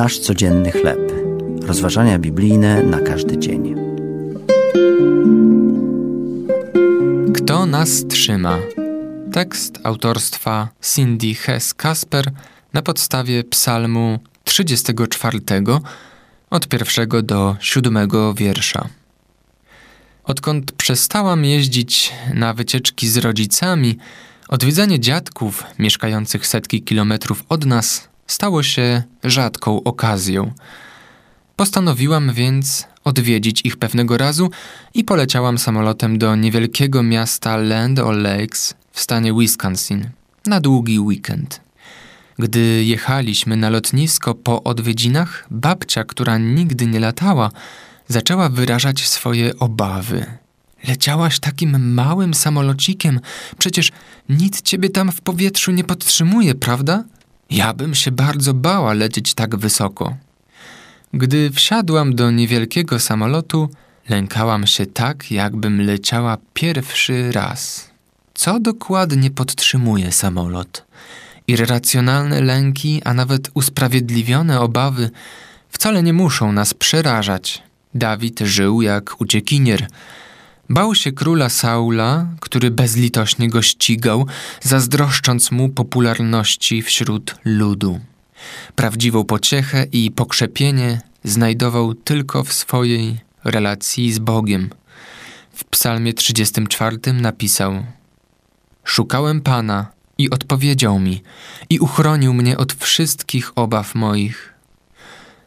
Nasz codzienny chleb. Rozważania biblijne na każdy dzień. Kto nas trzyma? Tekst autorstwa Cindy Hess Kasper na podstawie Psalmu 34 od pierwszego do siódmego wiersza. Odkąd przestałam jeździć na wycieczki z rodzicami, odwiedzanie dziadków mieszkających setki kilometrów od nas stało się rzadką okazją. Postanowiłam więc odwiedzić ich pewnego razu i poleciałam samolotem do niewielkiego miasta Land O'Lakes w stanie Wisconsin na długi weekend. Gdy jechaliśmy na lotnisko po odwiedzinach, babcia, która nigdy nie latała, zaczęła wyrażać swoje obawy. Leciałaś takim małym samolocikiem, przecież nic ciebie tam w powietrzu nie podtrzymuje, prawda? Ja bym się bardzo bała lecieć tak wysoko. Gdy wsiadłam do niewielkiego samolotu, lękałam się tak, jakbym leciała pierwszy raz. Co dokładnie podtrzymuje samolot? Irracjonalne lęki, a nawet usprawiedliwione obawy wcale nie muszą nas przerażać. Dawid żył jak uciekinier. Bał się króla Saula, który bezlitośnie go ścigał, zazdroszcząc mu popularności wśród ludu. Prawdziwą pociechę i pokrzepienie znajdował tylko w swojej relacji z Bogiem. W Psalmie 34 napisał: Szukałem Pana i odpowiedział mi, i uchronił mnie od wszystkich obaw moich.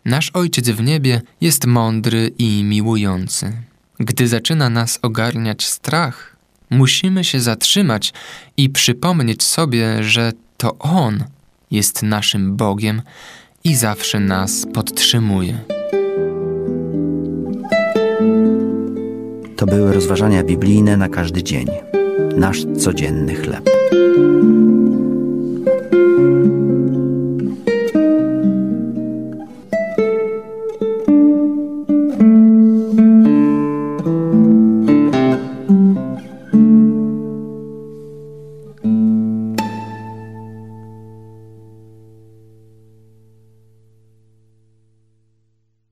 Nasz Ojciec w niebie jest mądry i miłujący. Gdy zaczyna nas ogarniać strach, musimy się zatrzymać i przypomnieć sobie, że to On jest naszym Bogiem i zawsze nas podtrzymuje. To były rozważania biblijne na każdy dzień. Nasz codzienny chleb.